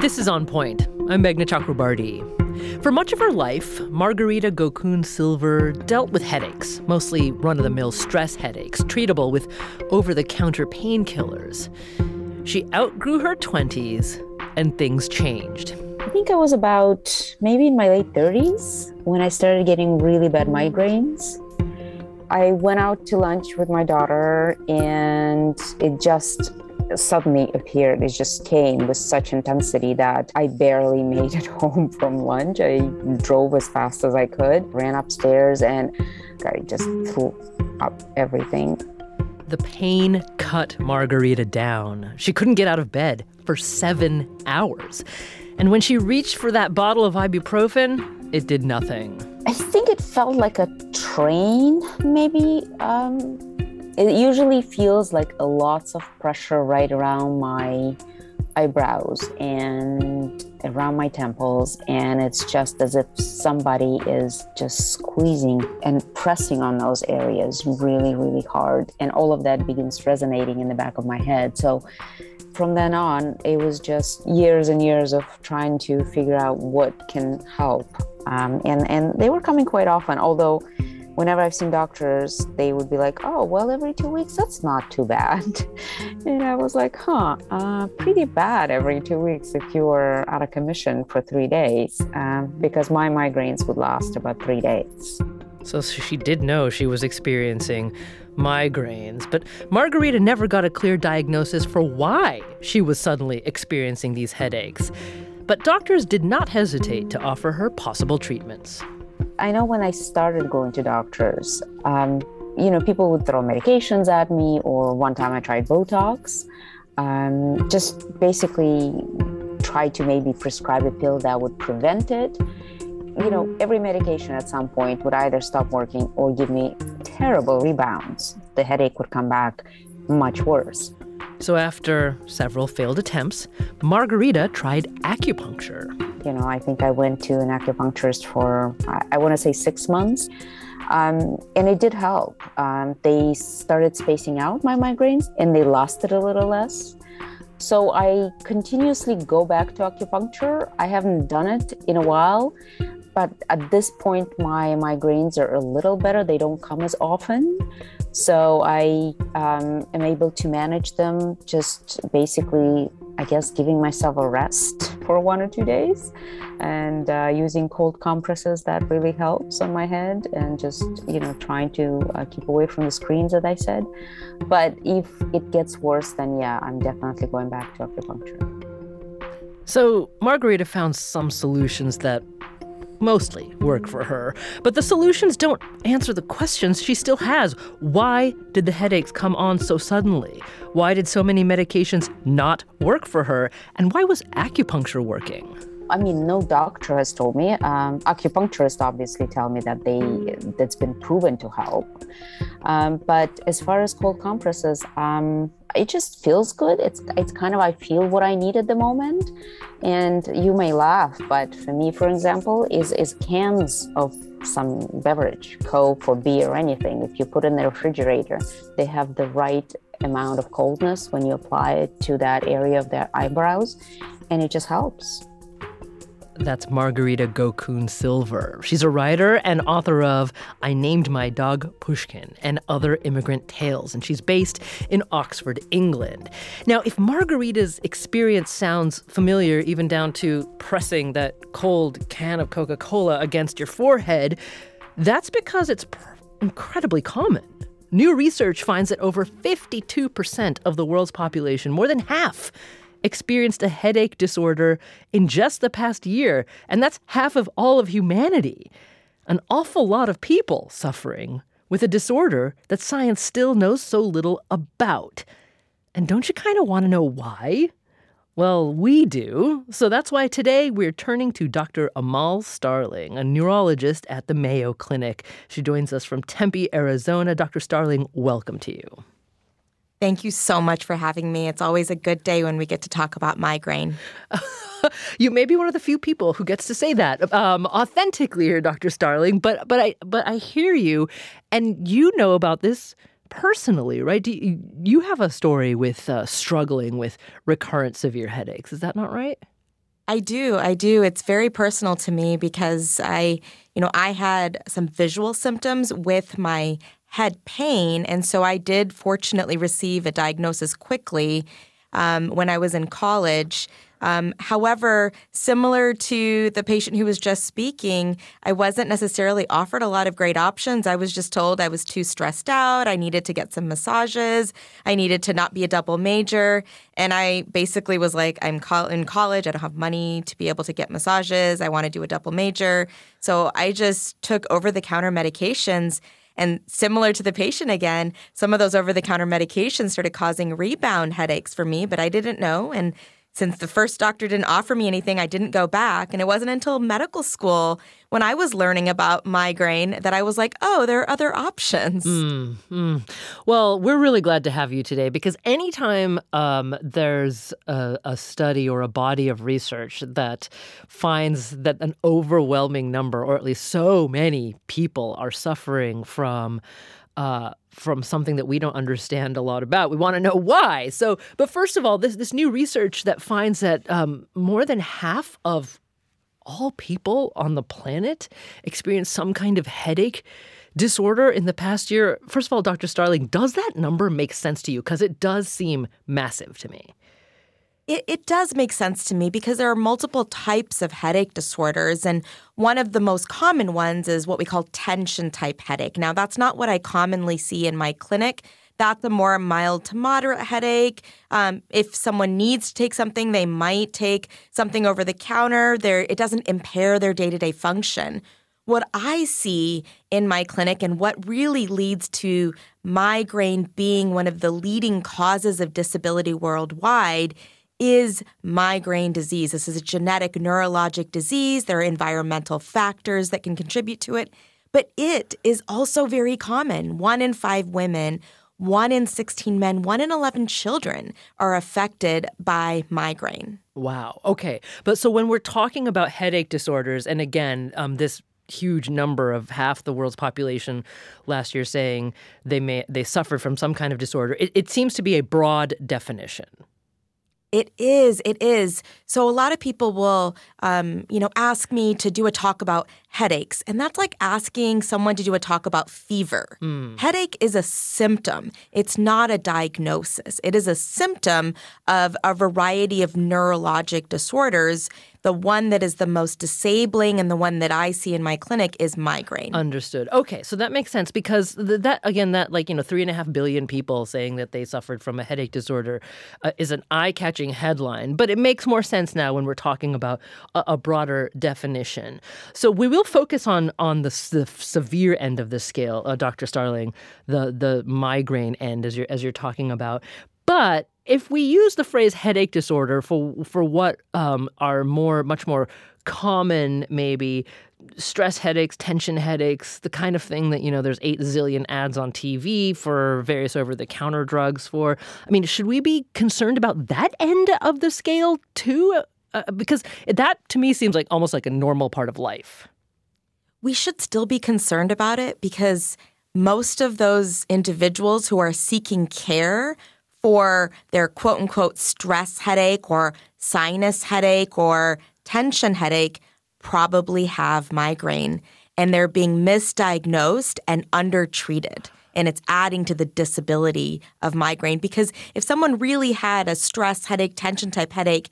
This is On Point. I'm Meghna Chakrabarti. For much of her life, Margarita Gokun Silver dealt with headaches, mostly run of the mill stress headaches, treatable with over the counter painkillers. She outgrew her 20s and things changed. I think I was about maybe in my late 30s when I started getting really bad migraines. I went out to lunch with my daughter and it just suddenly appeared. It just came with such intensity that I barely made it home from lunch. I drove as fast as I could, ran upstairs, and I just threw up everything. The pain cut Margarita down. She couldn't get out of bed for seven hours. And when she reached for that bottle of ibuprofen, it did nothing. I think it felt like a train, maybe. Um, it usually feels like a lots of pressure right around my eyebrows and around my temples and it's just as if somebody is just squeezing and pressing on those areas really really hard and all of that begins resonating in the back of my head. So from then on it was just years and years of trying to figure out what can help. Um, and and they were coming quite often although whenever I've seen doctors, they would be like, oh, well, every two weeks, that's not too bad. and I was like, huh, uh, pretty bad every two weeks if you were out of commission for three days, um, because my migraines would last about three days. So she did know she was experiencing migraines, but Margarita never got a clear diagnosis for why she was suddenly experiencing these headaches. But doctors did not hesitate to offer her possible treatments. I know when I started going to doctors, um, you know, people would throw medications at me, or one time I tried Botox. Um, just basically try to maybe prescribe a pill that would prevent it. You know, every medication at some point would either stop working or give me terrible rebounds. The headache would come back much worse. So, after several failed attempts, Margarita tried acupuncture. You know, I think I went to an acupuncturist for, I, want to say six months. Um, and it did help. Um, they started spacing out my migraines and they lasted a little less. So I continuously go back to acupuncture. I haven't done it in a while, but at this point, my migraines are a little better. They don't come as often. So I um, am able to manage them just basically, I guess, giving myself a rest for one or two days and uh, using cold compresses that really helps on my head and just, you know, trying to uh, keep away from the screens, as I said. But if it gets worse, then yeah, I'm definitely going back to acupuncture. So, Margarita found some solutions that mostly work for her. But the solutions don't answer the questions she still has. Why did the headaches come on so suddenly? Why did so many medications not work for her? And why was acupuncture working? I mean, no doctor has told me. Um, acupuncturists obviously tell me that they that's been proven to help. Um, but as far as cold compresses, um, it just feels good. It's it's kind of I feel what I need at the moment. And you may laugh, but for me, for example, is is cans of some beverage, Coke or beer or anything. If you put in the refrigerator, they have the right amount of coldness when you apply it to that area of their eyebrows, and it just helps. That's Margarita Gokun Silver. She's a writer and author of I Named My Dog Pushkin and Other Immigrant Tales, and she's based in Oxford, England. Now, if Margarita's experience sounds familiar, even down to pressing that cold can of Coca Cola against your forehead, that's because it's pr- incredibly common. New research finds that over 52% of the world's population, more than half, experienced a headache disorder in just the past year, and that's half of all of humanity. An awful lot of people suffering with a disorder that science still knows so little about. And don't you kind of want to know why? Well, we do. So that's why today we're turning to Dr. Amaal Starling, a neurologist at the Mayo Clinic. She joins us from Tempe, Arizona. Dr. Starling, welcome to you. Thank you so much for having me. It's always a good day when we get to talk about migraine. you may be one of the few people who gets to say that um, authentically here, Dr. Starling. But but I but I hear you, and you know about this personally, right? You, you, have a story with uh, struggling with recurrent severe headaches. Is that not right? I do. I do. It's very personal to me because I, you know, I had some visual symptoms with my had pain. And so I did fortunately receive a diagnosis quickly um, when I was in college. Um, however, similar to the patient who was just speaking, I wasn't necessarily offered a lot of great options. I was just told I was too stressed out. I needed to get some massages. I needed to not be a double major. And I basically was like, I'm in college. I don't have money to be able to get massages. I want to do a double major. So I just took over the counter medications and similar to the patient again, some of those over the counter medications started causing rebound headaches for me, but I didn't know. And since the first doctor didn't offer me anything, I didn't go back. And it wasn't until medical school when I was learning about migraine that I was like, oh, there are other options. Mm, mm. Well, we're really glad to have you today because anytime um, there's a, a, study or a body of research that finds that an overwhelming number, or at least so many people, are suffering from uh, from something that we don't understand a lot about. We want to know why. So, but first of all, this this new research that finds that um, more than half of all people on the planet experience some kind of headache disorder in the past year. First of all, Dr. Starling, does that number make sense to you? Because it does seem massive to me. It, it does make sense to me because there are multiple types of headache disorders. And one of the most common ones is what we call tension type headache. Now, that's not what I commonly see in my clinic. That's a more mild to moderate headache. Um, if someone needs to take something, they might take something over the counter. There, it doesn't impair their day to day function. What I see in my clinic and what really leads to migraine being one of the leading causes of disability worldwide is migraine disease. This is a genetic neurologic disease. There are environmental factors that can contribute to it, but it is also very common. One in five women, one in 16 men, one in 11 children are affected by migraine. Wow. Okay. But so when we're talking about headache disorders, and again, um, this huge number of half the world's population last year saying they may they suffered from some kind of disorder. It, it seems to be a broad definition. It is. It is. So a lot of people will, um, you know, ask me to do a talk about headaches, and that's like asking someone to do a talk about fever. Mm. Headache is a symptom. It's not a diagnosis. It is a symptom of a variety of neurologic disorders the one that is the most disabling and the one that I see in my clinic is migraine. Understood. Okay, so that makes sense because that again, that like you know, three and a half billion people saying that they suffered from a headache disorder uh, is an eye-catching headline. But it makes more sense now when we're talking about a, a broader definition. So we will focus on on the, the severe end of the scale, uh, Dr. Starling, the the migraine end as you're as you're talking about. But if we use the phrase headache disorder for for what um, are more much more common maybe stress headaches, tension headaches, the kind of thing that, you know, there's eight zillion ads on TV for various over the counter drugs for. I mean, should we be concerned about that end of the scale too? Uh, because that to me seems like almost like a normal part of life. We should still be concerned about it because most of those individuals who are seeking care for their quote unquote stress headache or sinus headache or tension headache probably have migraine and they're being misdiagnosed and undertreated. And it's adding to the disability of migraine because if someone really had a stress headache, tension type headache,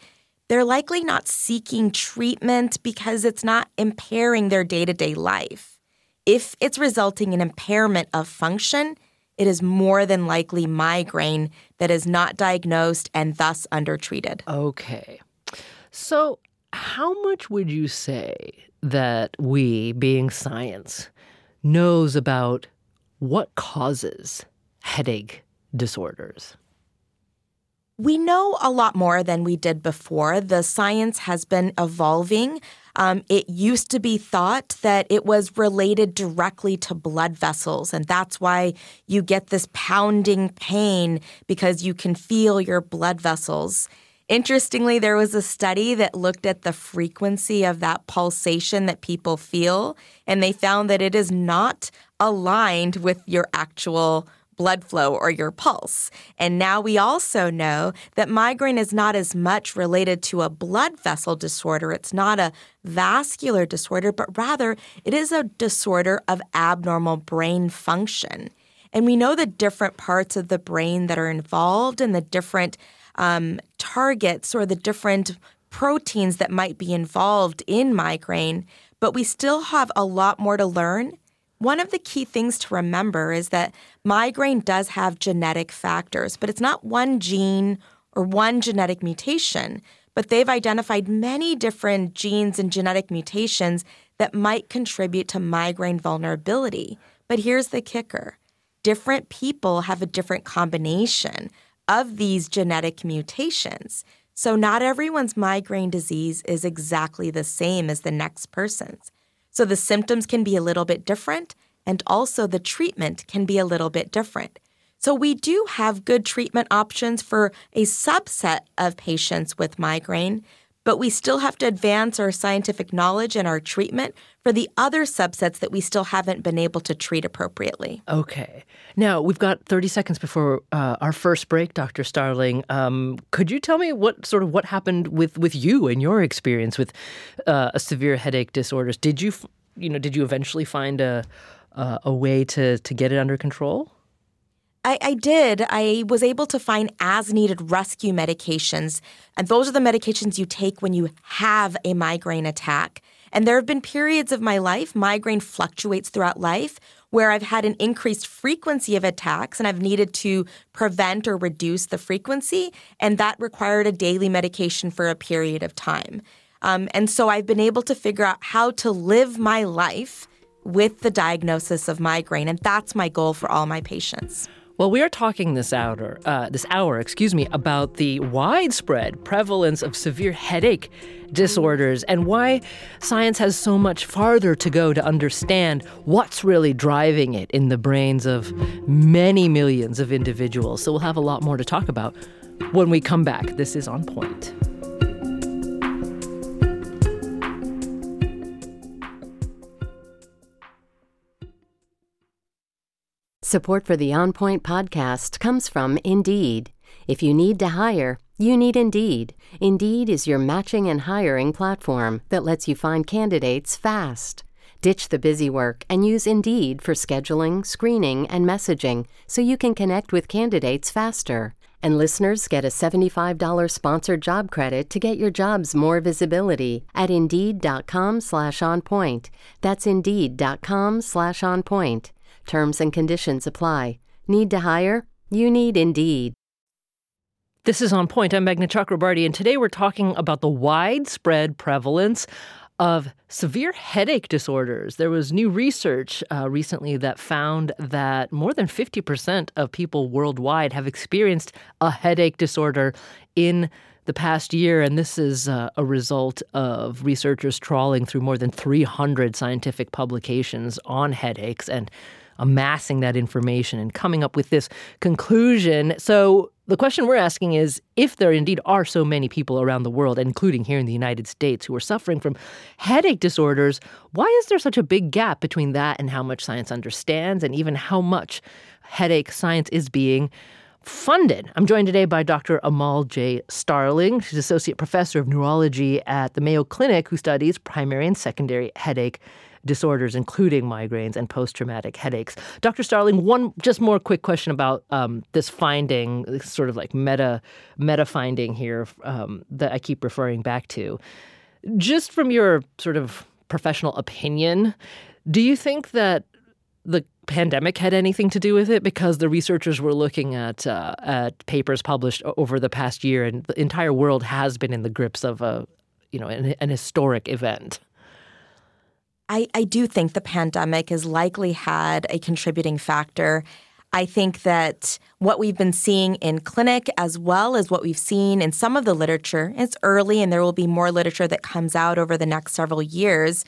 they're likely not seeking treatment because it's not impairing their day to day life. If it's resulting in impairment of function, it is more than likely migraine that is not diagnosed and thus undertreated. Okay. So, how much would you say that we, being science, knows about what causes headache disorders? We know a lot more than we did before. The science has been evolving. Um, it used to be thought that it was related directly to blood vessels, and that's why you get this pounding pain because you can feel your blood vessels. Interestingly, there was a study that looked at the frequency of that pulsation that people feel, and they found that it is not aligned with your actual blood flow or your pulse. And now we also know that migraine is not as much related to a blood vessel disorder. It's not a vascular disorder, but rather it is a disorder of abnormal brain function. And we know the different parts of the brain that are involved and the different um, targets or the different proteins that might be involved in migraine, but we still have a lot more to learn one of the key things to remember is that migraine does have genetic factors, but it's not one gene or one genetic mutation, but they've identified many different genes and genetic mutations that might contribute to migraine vulnerability. But here's the kicker different people have a different combination of these genetic mutations. So, not everyone's migraine disease is exactly the same as the next person's. So the symptoms can be a little bit different, and also the treatment can be a little bit different. So we do have good treatment options for a subset of patients with migraine, but we still have to advance our scientific knowledge and our treatment for the other subsets that we still haven't been able to treat appropriately. Okay. Now, we've got 30 seconds before uh, our first break, Dr. Starling. Um, could you tell me what sort of what happened with, with you and your experience with uh, a severe headache disorders? Did you, you know, did you eventually find a, uh, a way to, to get it under control? I, I, did. I was able to find as needed rescue medications. And those are the medications you take when you have a migraine attack. And there have been periods of my life, migraine fluctuates throughout life, where I've had an increased frequency of attacks and I've needed to prevent or reduce the frequency. And that required a daily medication for a period of time. Um, and so I've been able to figure out how to live my life with the diagnosis of migraine. And that's my goal for all my patients. Well, we are talking this hour, uh, this hour, excuse me, about the widespread prevalence of severe headache disorders and why science has so much farther to go to understand what's really driving it in the brains of many millions of individuals. So we'll have a lot more to talk about when we come back. This is on point. Support for the On Point podcast comes from Indeed. If you need to hire, you need Indeed. Indeed is your matching and hiring platform that lets you find candidates fast. Ditch the busy work and use Indeed for scheduling, screening, and messaging so you can connect with candidates faster. And listeners get a $75 sponsored job credit to get your jobs more visibility at Indeed.com slash onpoint. That's Indeed.com slash onpoint. Terms and conditions apply. Need to hire? You need Indeed. This is On Point. I'm Meghna Chakrabarti, and today we're talking about the widespread prevalence of severe headache disorders. There was new research uh, recently that found that more than 50% of people worldwide have experienced a headache disorder in the past year, and this is uh, a result of researchers trawling through more than 300 scientific publications on headaches and amassing that information and coming up with this conclusion. So, the question we're asking is if there indeed are so many people around the world, including here in the United States, who are suffering from headache disorders, why is there such a big gap between that and how much science understands and even how much headache science is being funded. I'm joined today by Dr. Amaal J. Starling. She's Associate Professor of Neurology at the Mayo Clinic, who studies primary and secondary headache disorders, including migraines and post traumatic headaches. Dr. Starling, one just more quick question about um, this finding, this sort of like meta meta finding here um, that I keep referring back to. Just from your sort of professional opinion, do you think that the pandemic had anything to do with it because the researchers were looking at uh, at papers published over the past year and the entire world has been in the grips of a you know an, an historic event I, I do think the pandemic has likely had a contributing factor. I think that what we've been seeing in clinic, as well as what we've seen in some of the literature, it's early and there will be more literature that comes out over the next several years,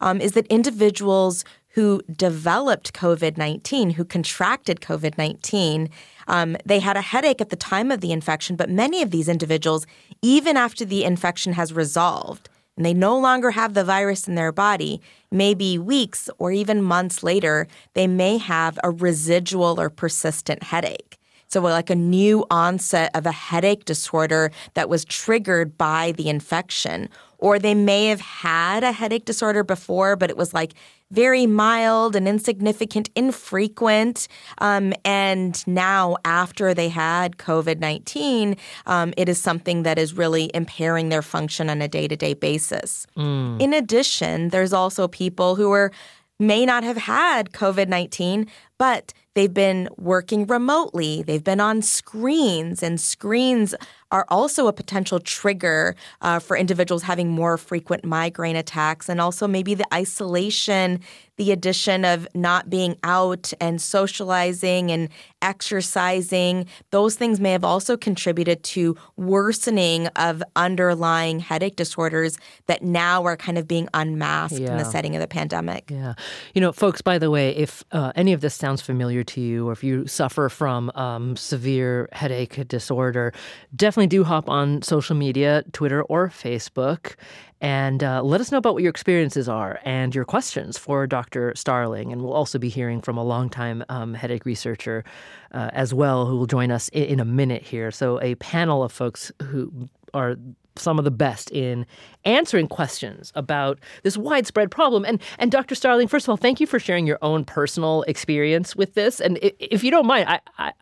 um, is that individuals who developed COVID 19, who contracted COVID 19, um, they had a headache at the time of the infection, but many of these individuals, even after the infection has resolved, and they no longer have the virus in their body, maybe weeks or even months later, they may have a residual or persistent headache. So, like a new onset of a headache disorder that was triggered by the infection. Or they may have had a headache disorder before, but it was like very mild and insignificant, infrequent. Um, and now, after they had COVID 19, um, it is something that is really impairing their function on a day to day basis. Mm. In addition, there's also people who are may not have had COVID 19, but They've been working remotely. They've been on screens, and screens are also a potential trigger uh, for individuals having more frequent migraine attacks, and also maybe the isolation, the addition of not being out and socializing and exercising. Those things may have also contributed to worsening of underlying headache disorders that now are kind of being unmasked yeah. in the setting of the pandemic. Yeah. You know, folks, by the way, if uh, any of this sounds familiar to you, or if you suffer from um, severe headache disorder, definitely do hop on social media, Twitter or Facebook, and uh, let us know about what your experiences are and your questions for Dr. Starling. And we'll also be hearing from a longtime um, headache researcher uh, as well, who will join us in, in a minute here. So, a panel of folks who are some of the best in answering questions about this widespread problem. And and Dr. Starling, first of all, thank you for sharing your own personal experience with this. And if you don't mind, I, I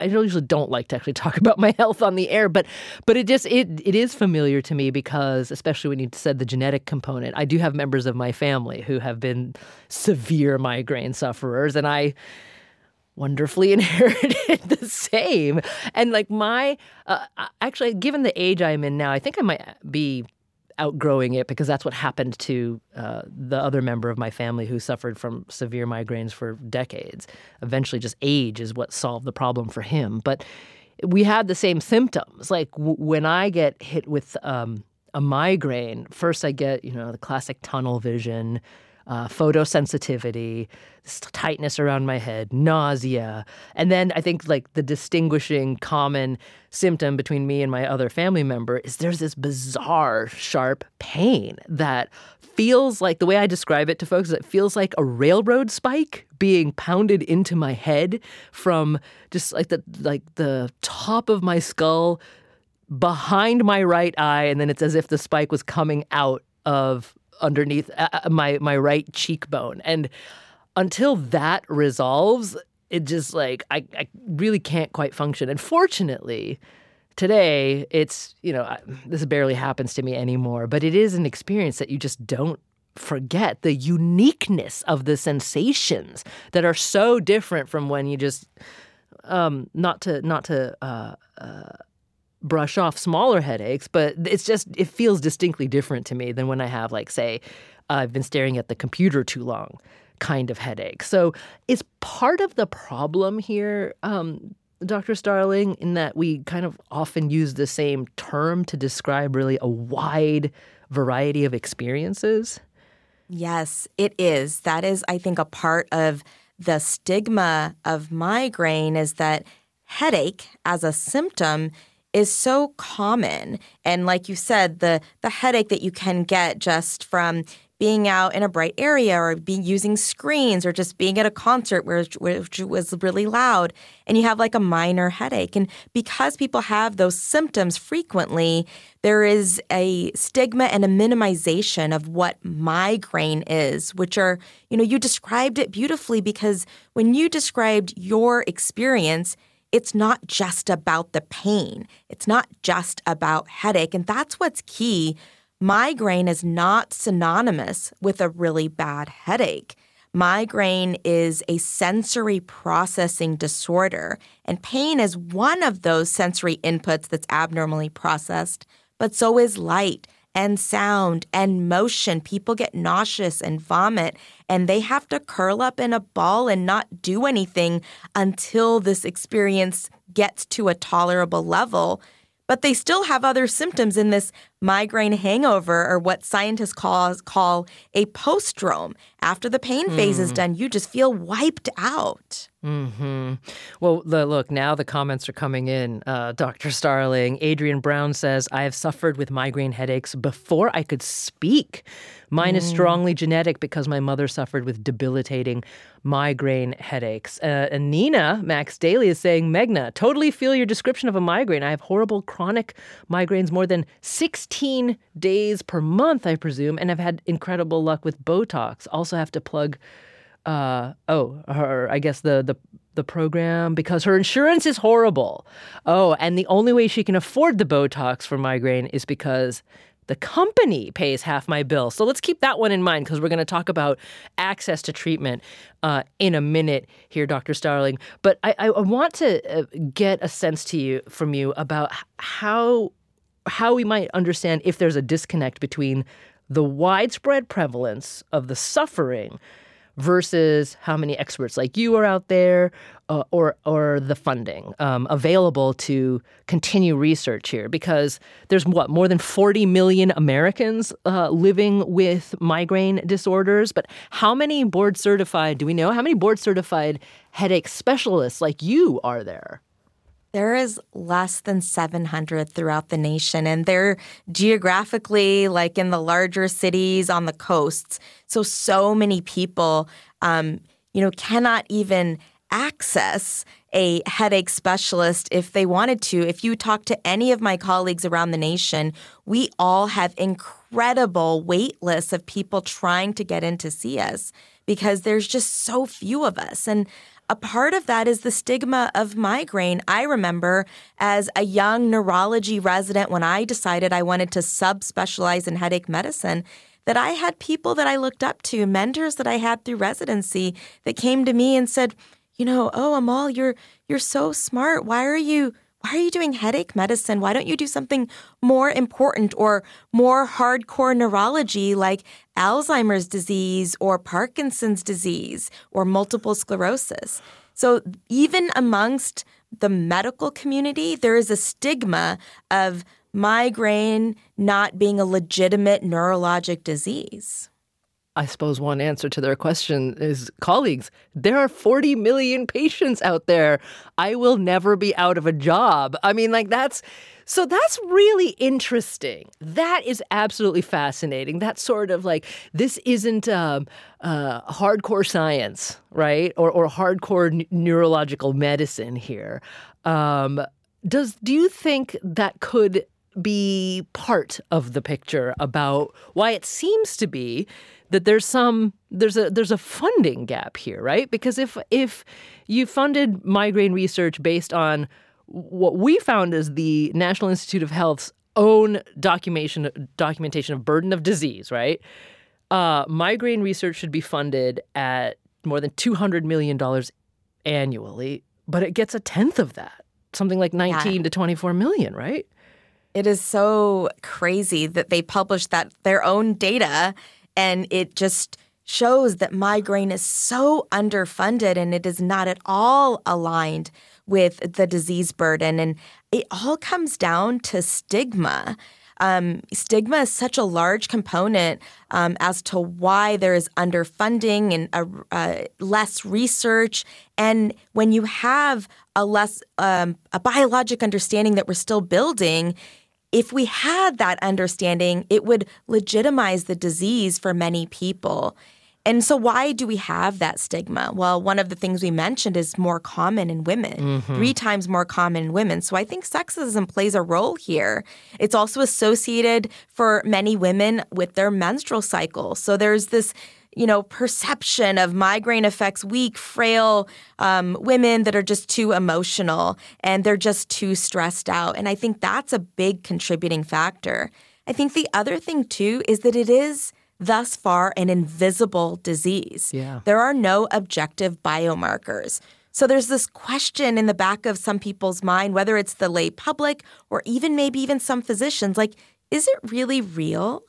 I usually don't like to actually talk about my health on the air, but but it just it it is familiar to me because especially when you said the genetic component, I do have members of my family who have been severe migraine sufferers, and I wonderfully inherited the same. And like my, uh, actually, given the age I'm in now, I think I might be outgrowing it because that's what happened to uh, the other member of my family who suffered from severe migraines for decades. Eventually, just age is what solved the problem for him. But we had the same symptoms. Like w- when I get hit with um, a migraine, first I get, you know, the classic tunnel vision uh, photosensitivity, tightness around my head, nausea. And then I think like the distinguishing common symptom between me and my other family member is there's this bizarre, sharp pain that feels like the way I describe it to folks it feels like a railroad spike being pounded into my head from just like the like the top of my skull behind my right eye and then it's as if the spike was coming out of underneath uh, uh, my my right cheekbone. And until that resolves it just like I, I really can't quite function. And fortunately today it's you know this barely happens to me anymore but it is an experience that you just don't forget the uniqueness of the sensations that are so different from when you just um, not to not to uh, uh, brush off smaller headaches, but it's just, it feels distinctly different to me than when I have, like, say, I've been staring at the computer too long kind of headache. So is part of the problem here, um, Dr. Starling, in that we kind of often use the same term to describe really a wide variety of experiences? Yes, it is. That is, I think, a part of the stigma of migraine is that headache as a symptom is so common. And like you said, the the headache that you can get just from being out in a bright area or being using screens or just being at a concert where which was really loud and you have like a minor headache and because people have those symptoms frequently there is a stigma and a minimization of what migraine is which are you know you described it beautifully because when you described your experience it's not just about the pain. It's not just about headache. And that's what's key. Migraine is not synonymous with a really bad headache. Migraine is a sensory processing disorder, and pain is one of those sensory inputs that's abnormally processed, but so is light and sound and motion. People get nauseous and vomit, and they have to curl up in a ball and not do anything until this experience gets to a tolerable level but they still have other symptoms in this migraine hangover or what scientists call, call a postdrome. After the pain mm. phase is hmm. done, you just feel wiped out. Mm-hmm. Well, look, now the comments are coming in. Uh, Dr. Starling, Adrian Brown says, I have suffered with migraine headaches before I could speak. Mine mm. is strongly genetic because my mother suffered with debilitating migraine headaches. Uh, and Nina Max Daly is saying, Meghna, totally feel your description of a migraine. I have horrible chronic migraines more than 16 days per month, I presume, and I've had incredible luck with Botox. Also have to plug uh, oh, her, I guess the, the the program because her insurance is horrible. Oh, and the only way she can afford the Botox for migraine is because the company pays half my bill. So let's keep that one in mind because we're going to talk about access to treatment uh, in a minute here, Dr. Starling. But I, I want to uh, get a sense to you from you about how how we might understand if there's a disconnect between the widespread prevalence of the suffering versus how many experts like you are out there uh, or or the funding um, available to continue research here. Because there's what more than 40 million Americans uh, living with migraine disorders but how many board certified do we know? How many board certified headache specialists like you are there there is less than 700 throughout the nation, and they're geographically like in the larger cities on the coasts. So, so many people, um, you know, cannot even access a headache specialist if they wanted to. If you talk to any of my colleagues around the nation, we all have incredible wait lists of people trying to get in to see us because there's just so few of us. And a part of that is the stigma of migraine. I remember as a young neurology resident when I decided I wanted to subspecialize in headache medicine that I had people that I looked up to, mentors that I had through residency that came to me and said, "You know, oh Amaal, you're you're so smart. Why are you why are you doing headache medicine? Why don't you do something more important or more hardcore neurology like Alzheimer's disease or Parkinson's disease or multiple sclerosis? So, even amongst the medical community, there is a stigma of migraine not being a legitimate neurologic disease. I suppose one answer to their question is colleagues, there are 40 million patients out there. I will never be out of a job. I mean, like, that's so that's really interesting. That is absolutely fascinating. That's sort of like this isn't um, uh, hardcore science, right? Or, or hardcore n- neurological medicine here. Um, does do you think that could be part of the picture about why it seems to be that there's some there's a there's a funding gap here, right? Because if if you funded migraine research based on what we found is the National Institute of Health's own documentation documentation of burden of disease, right? Uh, migraine research should be funded at more than two hundred million dollars annually, but it gets a tenth of that, something like nineteen yeah. to twenty four million, right? It is so crazy that they published that their own data and it just shows that migraine is so underfunded and it is not at all aligned with the disease burden. And it all comes down to stigma. Um, stigma is such a large component um, as to why there is underfunding and a, uh, less research. And when you have a less um, a biologic understanding that we're still building, if we had that understanding, it would legitimize the disease for many people. And so, why do we have that stigma? Well, one of the things we mentioned is more common in women, mm-hmm. three times more common in women. So, I think sexism plays a role here. It's also associated for many women with their menstrual cycle. So, there's this you know, perception of migraine affects weak, frail um, women that are just too emotional and they're just too stressed out. And I think that's a big contributing factor. I think the other thing, too, is that it is thus far an invisible disease. Yeah. There are no objective biomarkers. So there's this question in the back of some people's mind, whether it's the lay public or even maybe even some physicians, like, is it really real?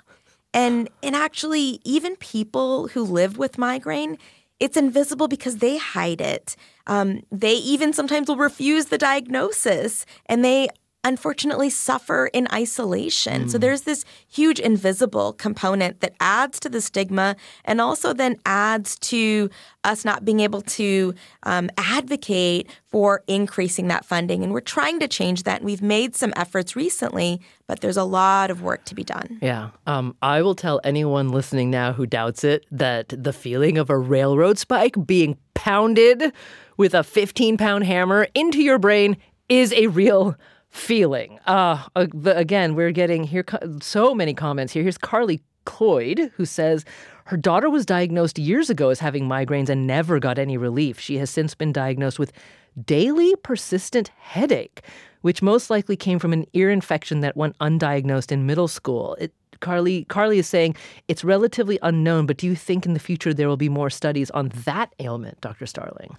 And and actually even people who live with migraine, it's invisible because they hide it. Um, they even sometimes will refuse the diagnosis and they unfortunately suffer in isolation. Mm. So there's this huge invisible component that adds to the stigma and also then adds to us not being able to um, advocate for increasing that funding. And we're trying to change that. And we've made some efforts recently, but there's a lot of work to be done. Yeah. Um, I will tell anyone listening now who doubts it that the feeling of a railroad spike being pounded with a 15 pound hammer into your brain is a real feeling. Uh, again, we're getting here so many comments here. Here's Carly Cloyd, who says her daughter was diagnosed years ago as having migraines and never got any relief. She has since been diagnosed with daily persistent headache, which most likely came from an ear infection that went undiagnosed in middle school. It, Carly Carly is saying it's relatively unknown, but do you think in the future there will be more studies on that ailment, Dr. Starling?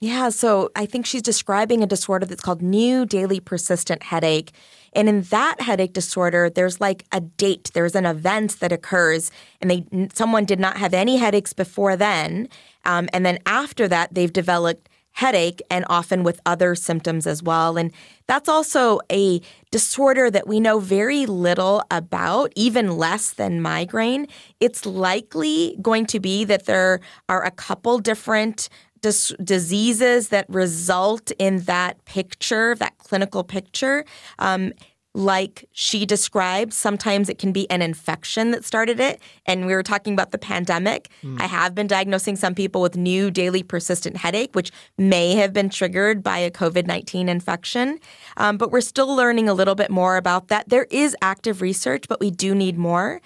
Yeah, so I think she's describing a disorder that's called new daily persistent headache. And in that headache disorder, there's like a date, there's an event that occurs, and they someone did not have any headaches before then, um, and then after that, they've developed headache and often with other symptoms as well. And that's also a disorder that we know very little about, even less than migraine. It's likely going to be that there are a couple different dis- diseases that result in that picture, that clinical picture. Um, like she described, sometimes it can be an infection that started it. And we were talking about the pandemic. Mm. I have been diagnosing some people with new daily persistent headache, which may have been triggered by a COVID 19 infection. Um, but we're still learning a little bit more about that. There is active research, but we do need more.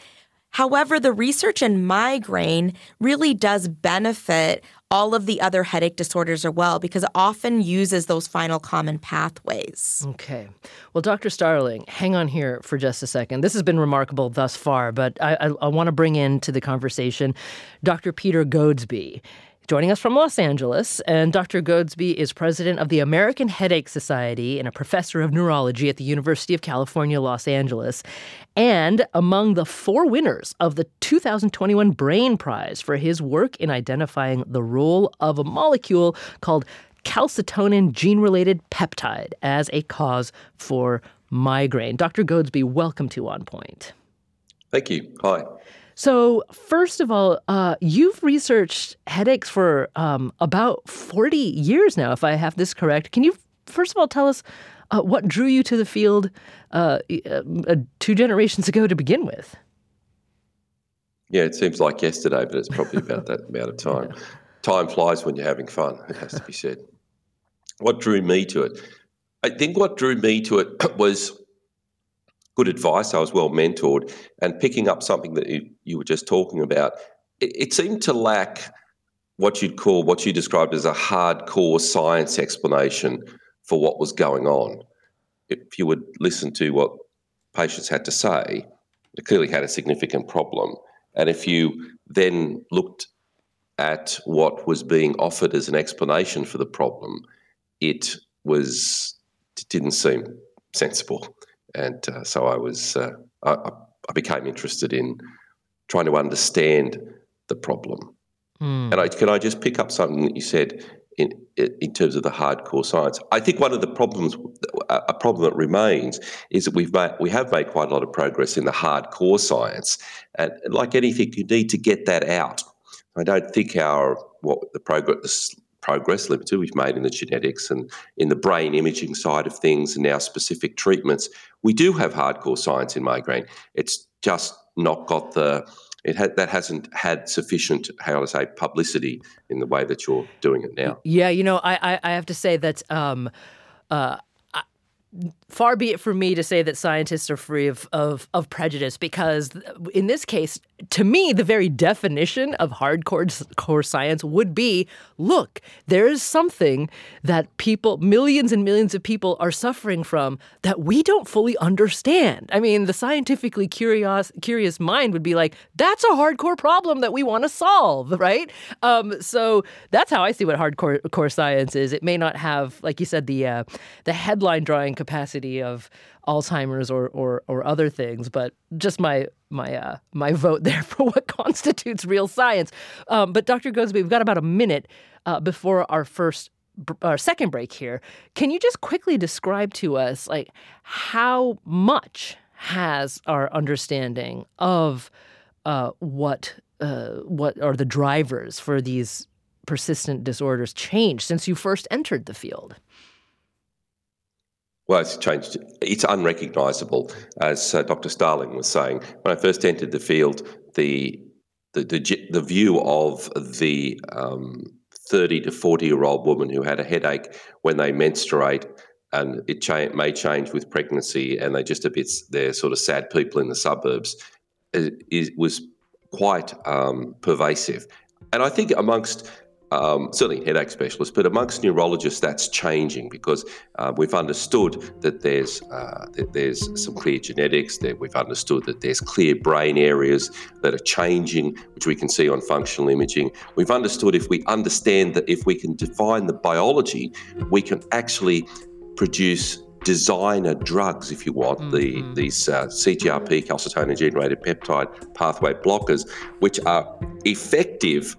However, the research in migraine really does benefit all of the other headache disorders as well because it often uses those final common pathways. Okay. Well, Dr. Starling, hang on here for just a second. This has been remarkable thus far, but I, I, I want to bring into the conversation Dr. Peter Goadsby joining us from Los Angeles. And Dr. Goadsby is president of the American Headache Society and a professor of neurology at the University of California, Los Angeles. And among the four winners of the 2021 Brain Prize for his work in identifying the role of a molecule called calcitonin gene related peptide as a cause for migraine. Dr. Goadsby, welcome to On Point. Thank you. Hi. So, first of all, uh, you've researched headaches for um, about 40 years now, if I have this correct. Can you, first of all, tell us uh, what drew you to the field uh, uh two generations ago to begin with? Yeah, it seems like yesterday, but it's probably about that amount of time. Time flies when you're having fun, it has to be said. What drew me to it? I think what drew me to it was good advice. I was well mentored, and picking up something that you, you were just talking about, it, it, seemed to lack what you'd call what you described as a hardcore science explanation for what was going on. If you would listen to what patients had to say, it clearly had a significant problem. And if you then looked at what was being offered as an explanation for the problem, it was it didn't seem sensible and uh, so I was uh, I, I, became interested in trying to understand the problem. Mm. And I, can I just pick up something that you said in in terms of the hardcore science? I think one of the problems, a problem that remains, is that we've made, we have made quite a lot of progress in the hardcore science, and like anything, you need to get that out. I don't think our what the progress progress limited we've made in the genetics and in the brain imaging side of things and now specific treatments. We do have hardcore science in migraine. It's just not got the it ha- that hasn't had sufficient how to say publicity in the way that you're doing it now. Yeah, you know, I I, I have to say that um, uh, far be it from me to say that scientists are free of, of, of, prejudice because in this case to me the very definition of hardcore core science would be look there is something that people millions and millions of people are suffering from that we don't fully understand. I mean the scientifically curious curious mind would be like that's a hardcore problem that we want to solve right? Um, so that's how i see what hardcore core science is. It may not have like you said the uh, the headline drawing capacity of Alzheimer's or or, or other things, but just my my uh, my vote there for what constitutes real science. Um, but Dr. Goadsby, we've got about a minute uh, before our first our second break here. Can you just quickly describe to us like how much has our understanding of uh, what uh, what are the drivers for these persistent disorders changed since you first entered the field? Well, it's changed. It's unrecognisable, as uh, Dr. Starling was saying. When I first entered the field, the the the, the view of the um, 30 to 40 year old woman who had a headache when they menstruate and it cha- may change with pregnancy and they're just a bit they're sort of sad people in the suburbs it, it was quite um, pervasive and i think amongst um, certainly headache specialists, but amongst neurologists, that's changing because uh, we've understood that there's uh, that there's some clear genetics. That we've understood that there's clear brain areas that are changing, which we can see on functional imaging. We've understood if we understand that if we can define the biology, we can actually produce designer drugs, if you want, mm-hmm. the these uh, CGRP calcitonin gene related peptide pathway blockers, which are effective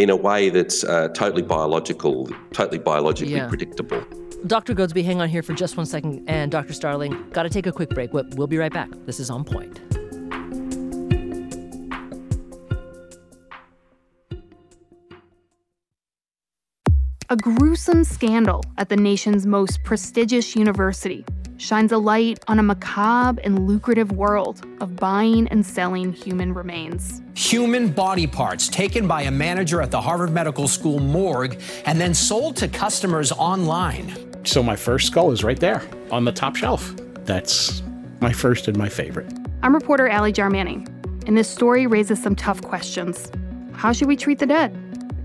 in a way that's uh, totally biological, totally biologically yeah. predictable. Dr. Goadsby, hang on here for just one second. And Dr. Starling, got to take a quick break. We'll be right back. This is On Point. A gruesome scandal at the nation's most prestigious university shines a light on a macabre and lucrative world of buying and selling human remains. Human body parts taken by a manager at the Harvard Medical School morgue and then sold to customers online. So my first skull is right there on the top shelf. That's my first and my favorite. I'm reporter Ally Jarmanning, and this story raises some tough questions. How should we treat the dead?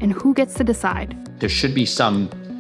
And who gets to decide? There should be some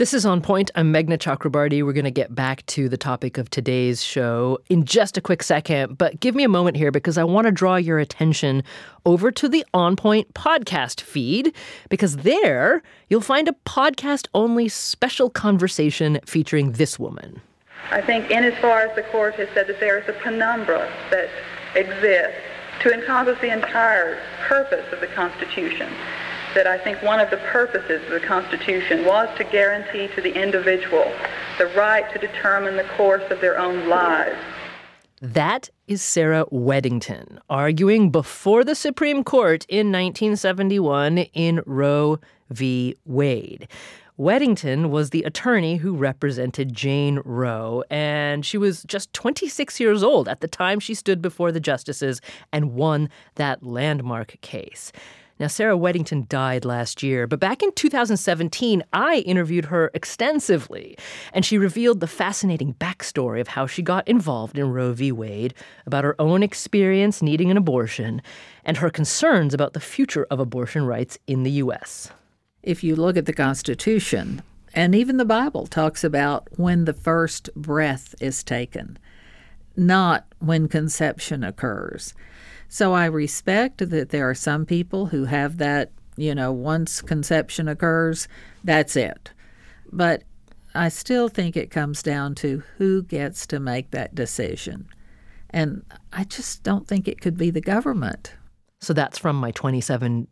This is On Point. I'm Meghna Chakrabarti. We're going to get back to the topic of today's show in just a quick second, but give me a moment here because I want to draw your attention over to the On Point podcast feed because there you'll find a podcast only special conversation featuring this woman. I think, in as far as the court has said that there is a penumbra that exists to encompass the entire purpose of the Constitution that I think one of the purposes of the Constitution was to guarantee to the individual the right to determine the course of their own lives. That is Sarah Weddington arguing before the Supreme Court in 1971 in Roe v. Wade. Weddington was the attorney who represented Jane Roe, and she was just 26 years old at the time she stood before the justices and won that landmark case. Now, Sarah Weddington died last year, but back in 2017, I interviewed her extensively, and she revealed the fascinating backstory of how she got involved in Roe v. Wade, about her own experience needing an abortion, and her concerns about the future of abortion rights in the U.S. If you look at the Constitution, and even the Bible talks about when the first breath is taken, not when conception occurs. So I respect that there are some people who have that, you know, once conception occurs, that's it. But I still think it comes down to who gets to make that decision. And I just don't think it could be the government. So that's from my 27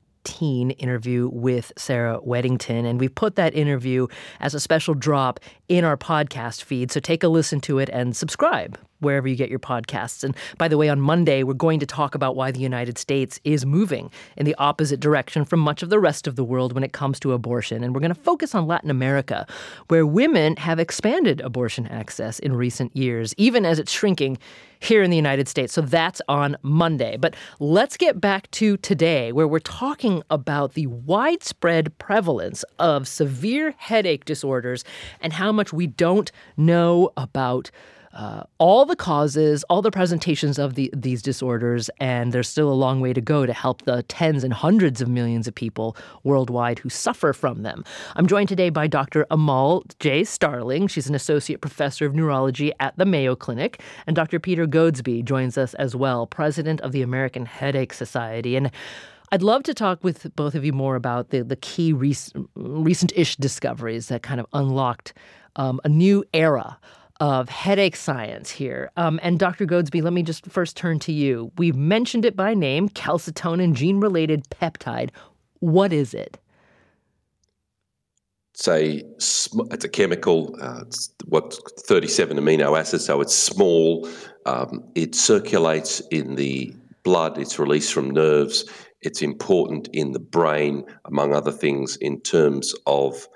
interview with Sarah Weddington. And we put that interview as a special drop in our podcast feed. So take a listen to it and subscribe wherever you get your podcasts. And by the way, on Monday, we're going to talk about why the United States is moving in the opposite direction from much of the rest of the world when it comes to abortion. And we're going to focus on Latin America, where women have expanded abortion access in recent years, even as it's shrinking here in the United States. So that's on Monday. But let's get back to today, where we're talking about the widespread prevalence of severe headache disorders and how much we don't know about uh, all the causes, all the presentations of the, these disorders, and there's still a long way to go to help the tens and hundreds of millions of people worldwide who suffer from them. I'm joined today by Dr. Amaal J. Starling. She's an associate professor of neurology at the Mayo Clinic, and Dr. Peter Goadsby joins us as well, president of the American Headache Society. And I'd love to talk with both of you more about the, the key rec- recent-ish discoveries that kind of unlocked um, a new era of headache science here. Um, and Dr. Goadsby, let me just first turn to you. We've mentioned it by name calcitonin gene related peptide. What is it? It's a, it's a chemical, uh, it's what 37 amino acids, so it's small. Um, it circulates in the blood, it's released from nerves. It's important in the brain, among other things, in terms of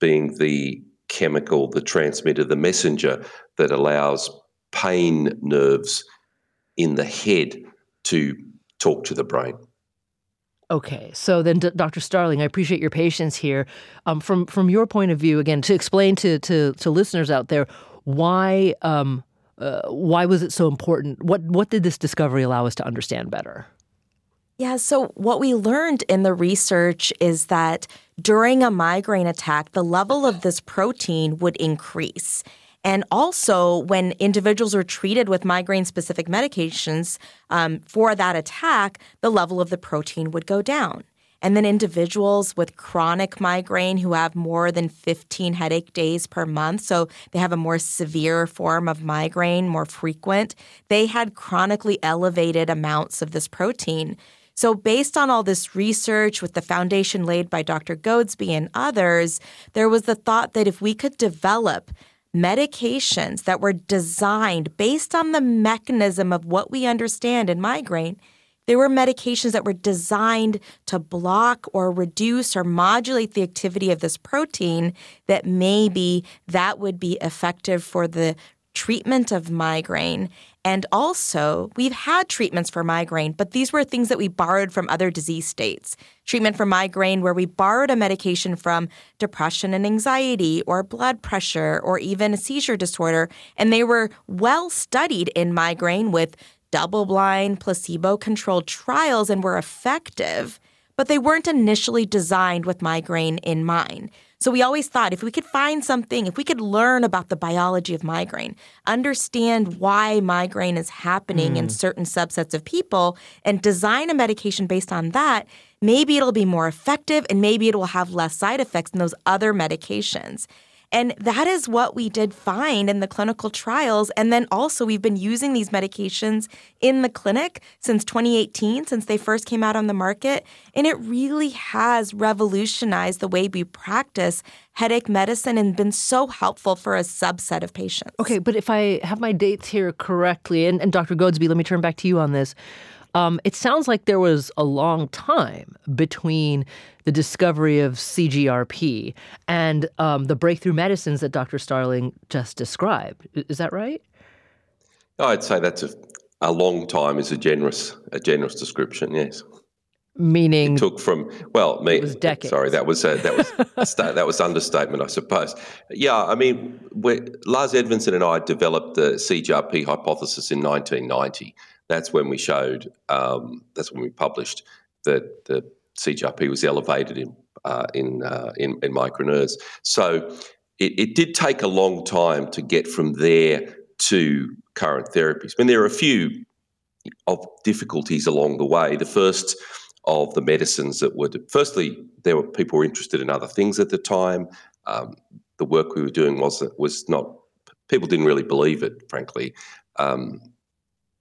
being the chemical, the transmitter, the messenger that allows pain nerves in the head to talk to the brain. Okay, so then, D- Dr. Starling, I appreciate your patience here. Um, from from your point of view, again, to explain to to, to listeners out there why um, uh, why was it so important? What what did this discovery allow us to understand better? Yeah, so what we learned in the research is that during a migraine attack, the level of this protein would increase. And also, when individuals were treated with migraine specific medications um, for that attack, the level of the protein would go down. And then individuals with chronic migraine who have more than 15 headache days per month, so they have a more severe form of migraine, more frequent, they had chronically elevated amounts of this protein. So, based on all this research with the foundation laid by Dr. Goadsby and others, there was the thought that if we could develop medications that were designed based on the mechanism of what we understand in migraine, there were medications that were designed to block or reduce or modulate the activity of this protein, that maybe that would be effective for the treatment of migraine. And also, we've had treatments for migraine, but these were things that we borrowed from other disease states. Treatment for migraine, where we borrowed a medication from depression and anxiety, or blood pressure, or even a seizure disorder, and they were well studied in migraine with double blind, placebo controlled trials and were effective, but they weren't initially designed with migraine in mind. So we always thought if we could find something, if we could learn about the biology of migraine, understand why migraine is happening mm. in certain subsets of people, and design a medication based on that, maybe it'll be more effective and maybe it will have less side effects than those other medications. And that is what we did find in the clinical trials. And then also, we've been using these medications in the clinic since 2018, since they first came out on the market. And it really has revolutionized the way we practice headache medicine and been so helpful for a subset of patients. Okay, but if I have my dates here correctly, and, and Dr. Goadsby, let me turn back to you on this. Um, it sounds like there was a long time between the discovery of CGRP and um, the breakthrough medicines that Dr. Starling just described. Is that right? I'd say that's a, a long time is a generous a generous description. Yes. Meaning it took from well, me. was decades. Sorry, that was a, that was that was understatement, I suppose. Yeah, I mean, Lars Edvinsson and I developed the CGRP hypothesis in 1990 that's when we showed, um, that's when we published that the CGRP was elevated in uh, in, uh, in, in. So it, it, did take a long time to get from there to current therapies. I mean, there are a few of difficulties along the way. The first of the medicines that were, firstly, there were people were interested in other things at the time. Um, the work we were doing was was not people didn't really believe it, frankly. Um,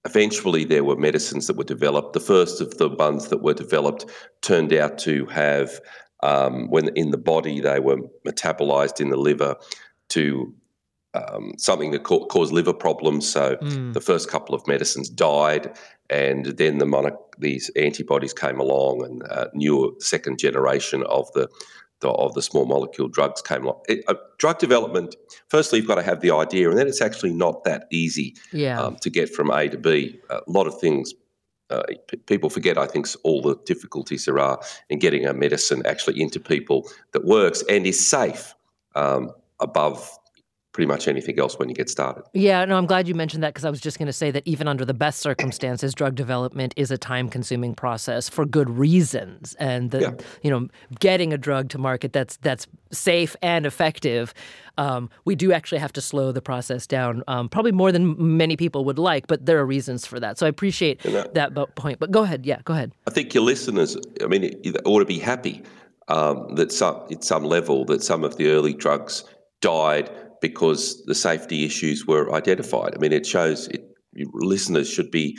eventually there were medicines that were developed. The first of the ones that were developed turned out to have, um, when in the body, they were metabolized in the liver to um, something that ca- caused liver problems. So mm. the first couple of medicines died, and then the mono- these antibodies came along, and uh, new second generation of the, of the small molecule drugs came along. It, uh, drug development, firstly, you've got to have the idea, and then it's actually not that easy yeah. um, to get from A to B. A lot of things uh, p- people forget, I think, all the difficulties there are in getting a medicine actually into people that works and is safe um, above pretty much anything else when you get started. Yeah, no, I'm glad you mentioned that because I was just going to say that even under the best circumstances, drug development is a time-consuming process for good reasons, and the, yeah. you know, getting a drug to market that's that's safe and effective. Um, we do actually have to slow the process down, um, probably more than many people would like, but there are reasons for that. So I appreciate that, that point. But go ahead, yeah, go ahead. I think your listeners, I mean, ought to be happy um, that some, at some level that some of the early drugs died because the safety issues were identified. I mean, it shows it, listeners should be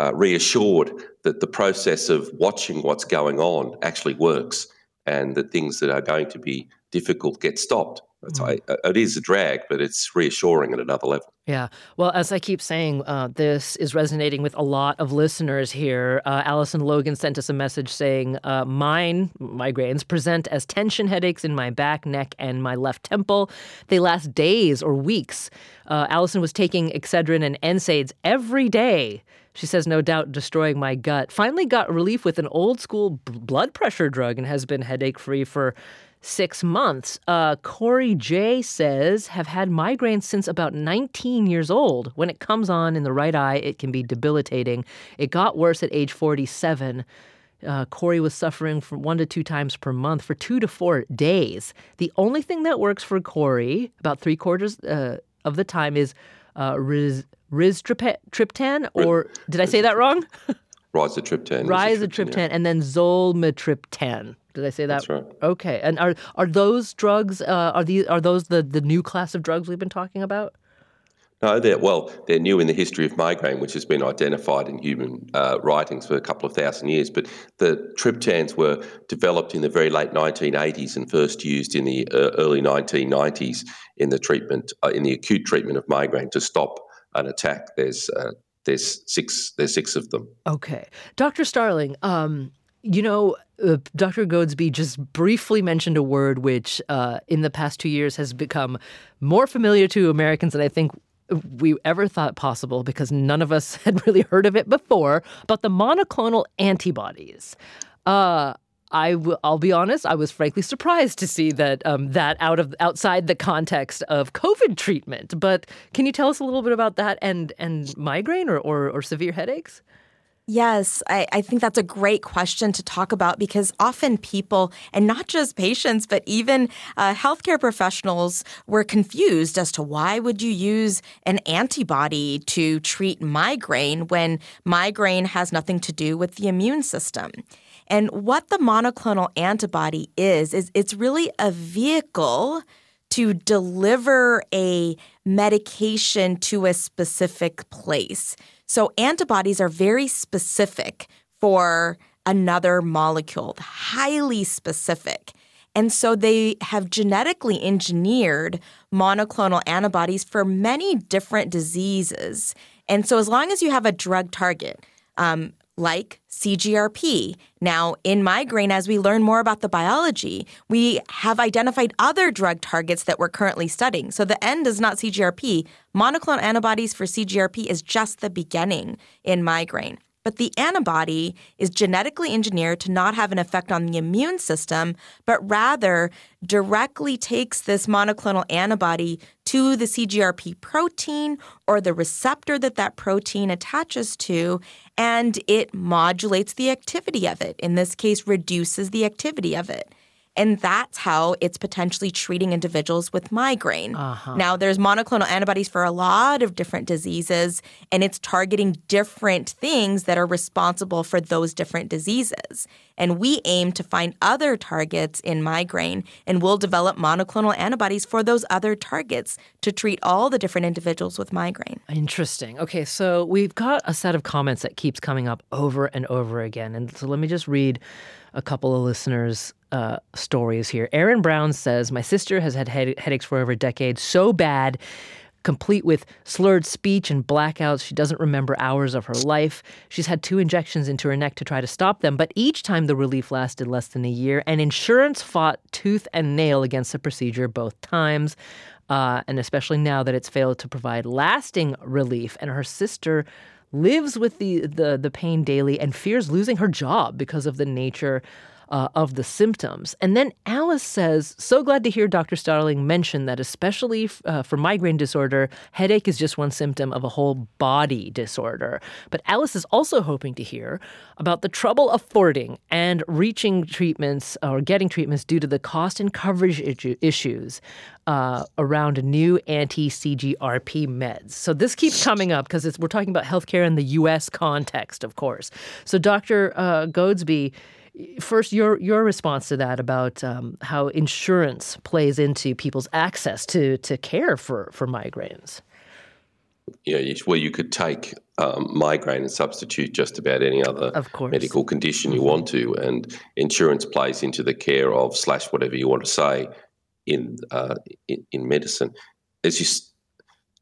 uh, reassured that the process of watching what's going on actually works and that things that are going to be difficult get stopped. Mm. it is a drag, but it's reassuring at another level. Yeah. Well, as I keep saying, uh, this is resonating with a lot of listeners here. Uh, Allison Logan sent us a message saying, uh, Mine migraines present as tension headaches in my back, neck, and my left temple. They last days or weeks. Uh, Allison was taking Excedrin and NSAIDs every day. She says, no doubt destroying my gut. Finally got relief with an old school blood pressure drug and has been headache free for six months. Uh, Corey J says, have had migraines since about 19 years old. When it comes on in the right eye, it can be debilitating. It got worse at age 47. Uh, Corey was suffering from one to two times per month for two to four days. The only thing that works for Corey, about three quarters uh, of the time, is uh, riz, rizatriptan, or did I say that wrong? Rizatriptan. Rizatriptan, yeah. and then zolmitriptan. Did I say that? That's right. Okay. And are are those drugs? Uh, are these are those the the new class of drugs we've been talking about? No, they're well, they're new in the history of migraine, which has been identified in human uh, writings for a couple of thousand years. But the triptans were developed in the very late 1980s and first used in the uh, early 1990s in the treatment, uh, in the acute treatment of migraine to stop an attack. There's uh, there's six there's six of them. Okay, Dr. Starling. Um, you know, uh, Dr. Goadsby just briefly mentioned a word which, uh, in the past two years, has become more familiar to Americans than I think we ever thought possible because none of us had really heard of it before. But the monoclonal antibodies. Uh, I w- I'll be honest. I was frankly surprised to see that um, that out of outside the context of COVID treatment. But can you tell us a little bit about that and and migraine or, or, or severe headaches? Yes, I, I, think that's a great question to talk about because often people, and not just patients, but even uh, healthcare professionals, were confused as to why would you use an antibody to treat migraine when migraine has nothing to do with the immune system. And what the monoclonal antibody is, is it's really a vehicle to deliver a medication to a specific place. So antibodies are very specific for another molecule, highly specific. And so they have genetically engineered monoclonal antibodies for many different diseases. And so, as long as you have a drug target, um, like CGRP. Now, in migraine, as we learn more about the biology, we have identified other drug targets that we're currently studying. So the end is not CGRP. Monoclonal antibodies for CGRP is just the beginning in migraine. But the antibody is genetically engineered to not have an effect on the immune system, but rather directly takes this monoclonal antibody to the CGRP protein or the receptor that that protein attaches to, and it modulates the activity of it. In this case, reduces the activity of it. And that's how it's potentially treating individuals with migraine. Uh-huh. Now, there's monoclonal antibodies for a lot of different diseases, and it's targeting different things that are responsible for those different diseases. And we aim to find other targets in migraine, and we'll develop monoclonal antibodies for those other targets to treat all the different individuals with migraine. Interesting. Okay, so we've got a set of comments that keeps coming up over and over again. And so let me just read a couple of listeners' uh, stories here. Aaron Brown says, My sister has had head- headaches for over a decade, so bad, complete with slurred speech and blackouts. She doesn't remember hours of her life. She's had two injections into her neck to try to stop them, but each time the relief lasted less than a year, and insurance fought tooth and nail against the procedure both times. Uh, and especially now that it's failed to provide lasting relief, and her sister lives with the, the, the pain daily and fears losing her job because of the nature uh, of the symptoms. And then Alice says, So glad to hear Dr. Starling mention that, especially uh, for migraine disorder, headache is just one symptom of a whole body disorder. But Alice is also hoping to hear about the trouble affording and reaching treatments or getting treatments due to the cost and coverage issues uh, around new anti CGRP meds. So this keeps coming up because we're talking about healthcare in the U.S. context, of course. So, Dr. Uh, Goadsby, first your your response to that about um, how insurance plays into people's access to to care for for migraines. Yeah, well, you could take um, migraine and substitute just about any other medical condition you want to, and insurance plays into the care of slash whatever you want to say in uh, in, in, medicine. As you,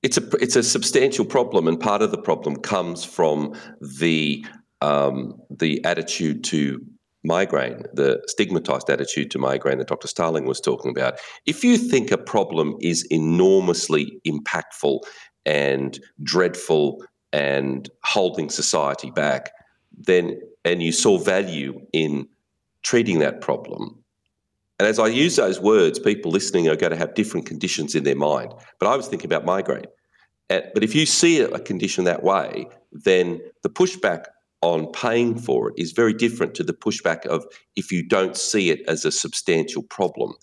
it's a it's a substantial problem, and part of the problem comes from the um, the attitude to migraine, the stigmatized attitude to migraine that Dr. Starling was talking about. If you think a problem is enormously impactful and dreadful and holding society back, then and you saw value in treating that problem. And as I use those words, people listening are going to have different conditions in their mind. But I was thinking about migraine. But if you see a condition that way, then the pushback on paying for it is very different to the pushback of if you don't see it as a substantial problem.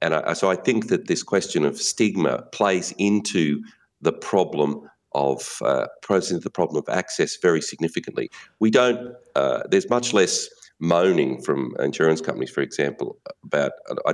And I, so I think that this question of stigma plays into the problem of uh, the problem of access very significantly. We don't. Uh, there's much less moaning from insurance companies, for example, about. I,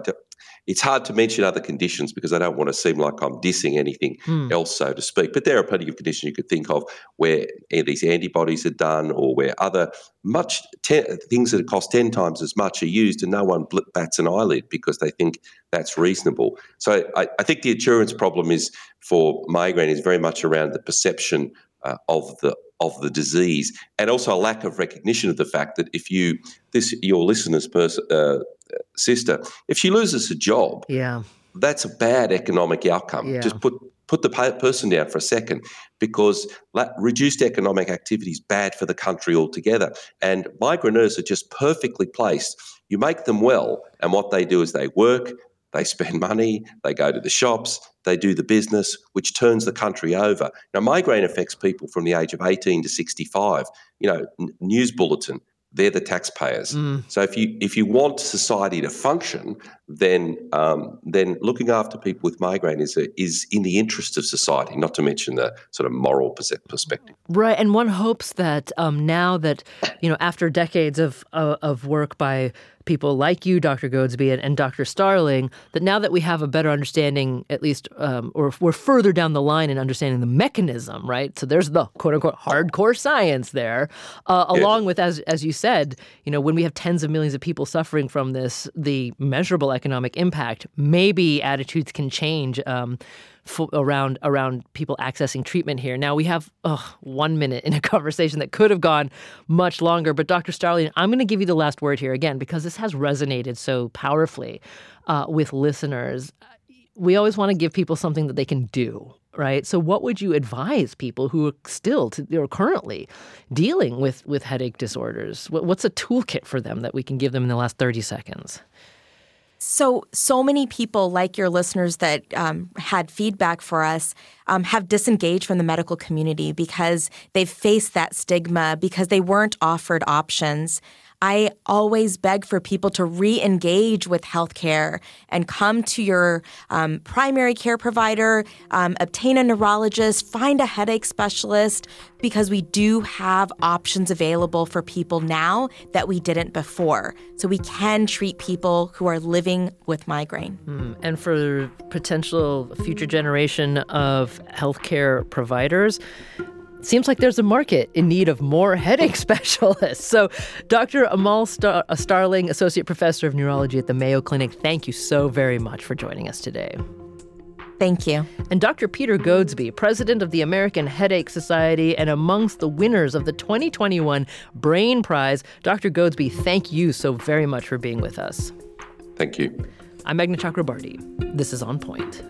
it's hard to mention other conditions because I don't want to seem like I'm dissing anything mm. else, so to speak. But there are plenty of conditions you could think of where these antibodies are done, or where other much ten, things that cost ten times as much are used, and no one bats an eyelid because they think that's reasonable. So I, I think the insurance problem is for migraine is very much around the perception uh, of the of the disease, and also a lack of recognition of the fact that if you this your listener's person uh, sister, if she loses a job, yeah, that's a bad economic outcome. Yeah. Just put put the person down for a second because reduced economic activity is bad for the country altogether. And migraineurs are just perfectly placed. You make them well, and what they do is they work, they spend money, they go to the shops, they do the business, which turns the country over. Now, migraine affects people from the age of 18 to 65. You know, news bulletin, they're the taxpayers. Mm. So if you if you want society to function, then um, then looking after people with migraine is a, is in the interest of society. Not to mention the sort of moral perspective. Right, and one hopes that um, now that you know after decades of uh, of work by people like you, Dr. Goadsby, and, and, Dr. Starling, that now that we have a better understanding, at least, um, or we're further down the line in understanding the mechanism, right? So there's the quote unquote hardcore science there, uh, along with, as, as you said, you know, when we have tens of millions of people suffering from this, the measurable economic impact, maybe attitudes can change. Um, around around people accessing treatment here. Now we have one minute in a conversation that could have gone much longer, but Dr. Starling, I'm going to give you the last word here again because this has resonated so powerfully uh, with listeners. We always want to give people something that they can do, right? So, what would you advise people who are still to, or currently dealing with with headache disorders? What's a toolkit for them that we can give them in the last 30 seconds? So, so many people, like your listeners that um, had feedback for us, um, have disengaged from the medical community because they've faced that stigma because they weren't offered options. I always beg for people to re engage with healthcare and come to your um, primary care provider, um, obtain a neurologist, find a headache specialist, because we do have options available for people now that we didn't before. So we can treat people who are living with migraine. Mm. And for potential future generation of healthcare providers, seems like there's a market in need of more headache specialists. So, Dr. Amaal Star- uh, Starling, Associate Professor of Neurology at the Mayo Clinic, thank you so very much for joining us today. Thank you. And Dr. Peter Goadsby, President of the American Headache Society and amongst the winners of the 2021 Brain Prize. Dr. Goadsby, thank you so very much for being with us. Thank you. I'm Meghna Chakrabarti. This is On Point.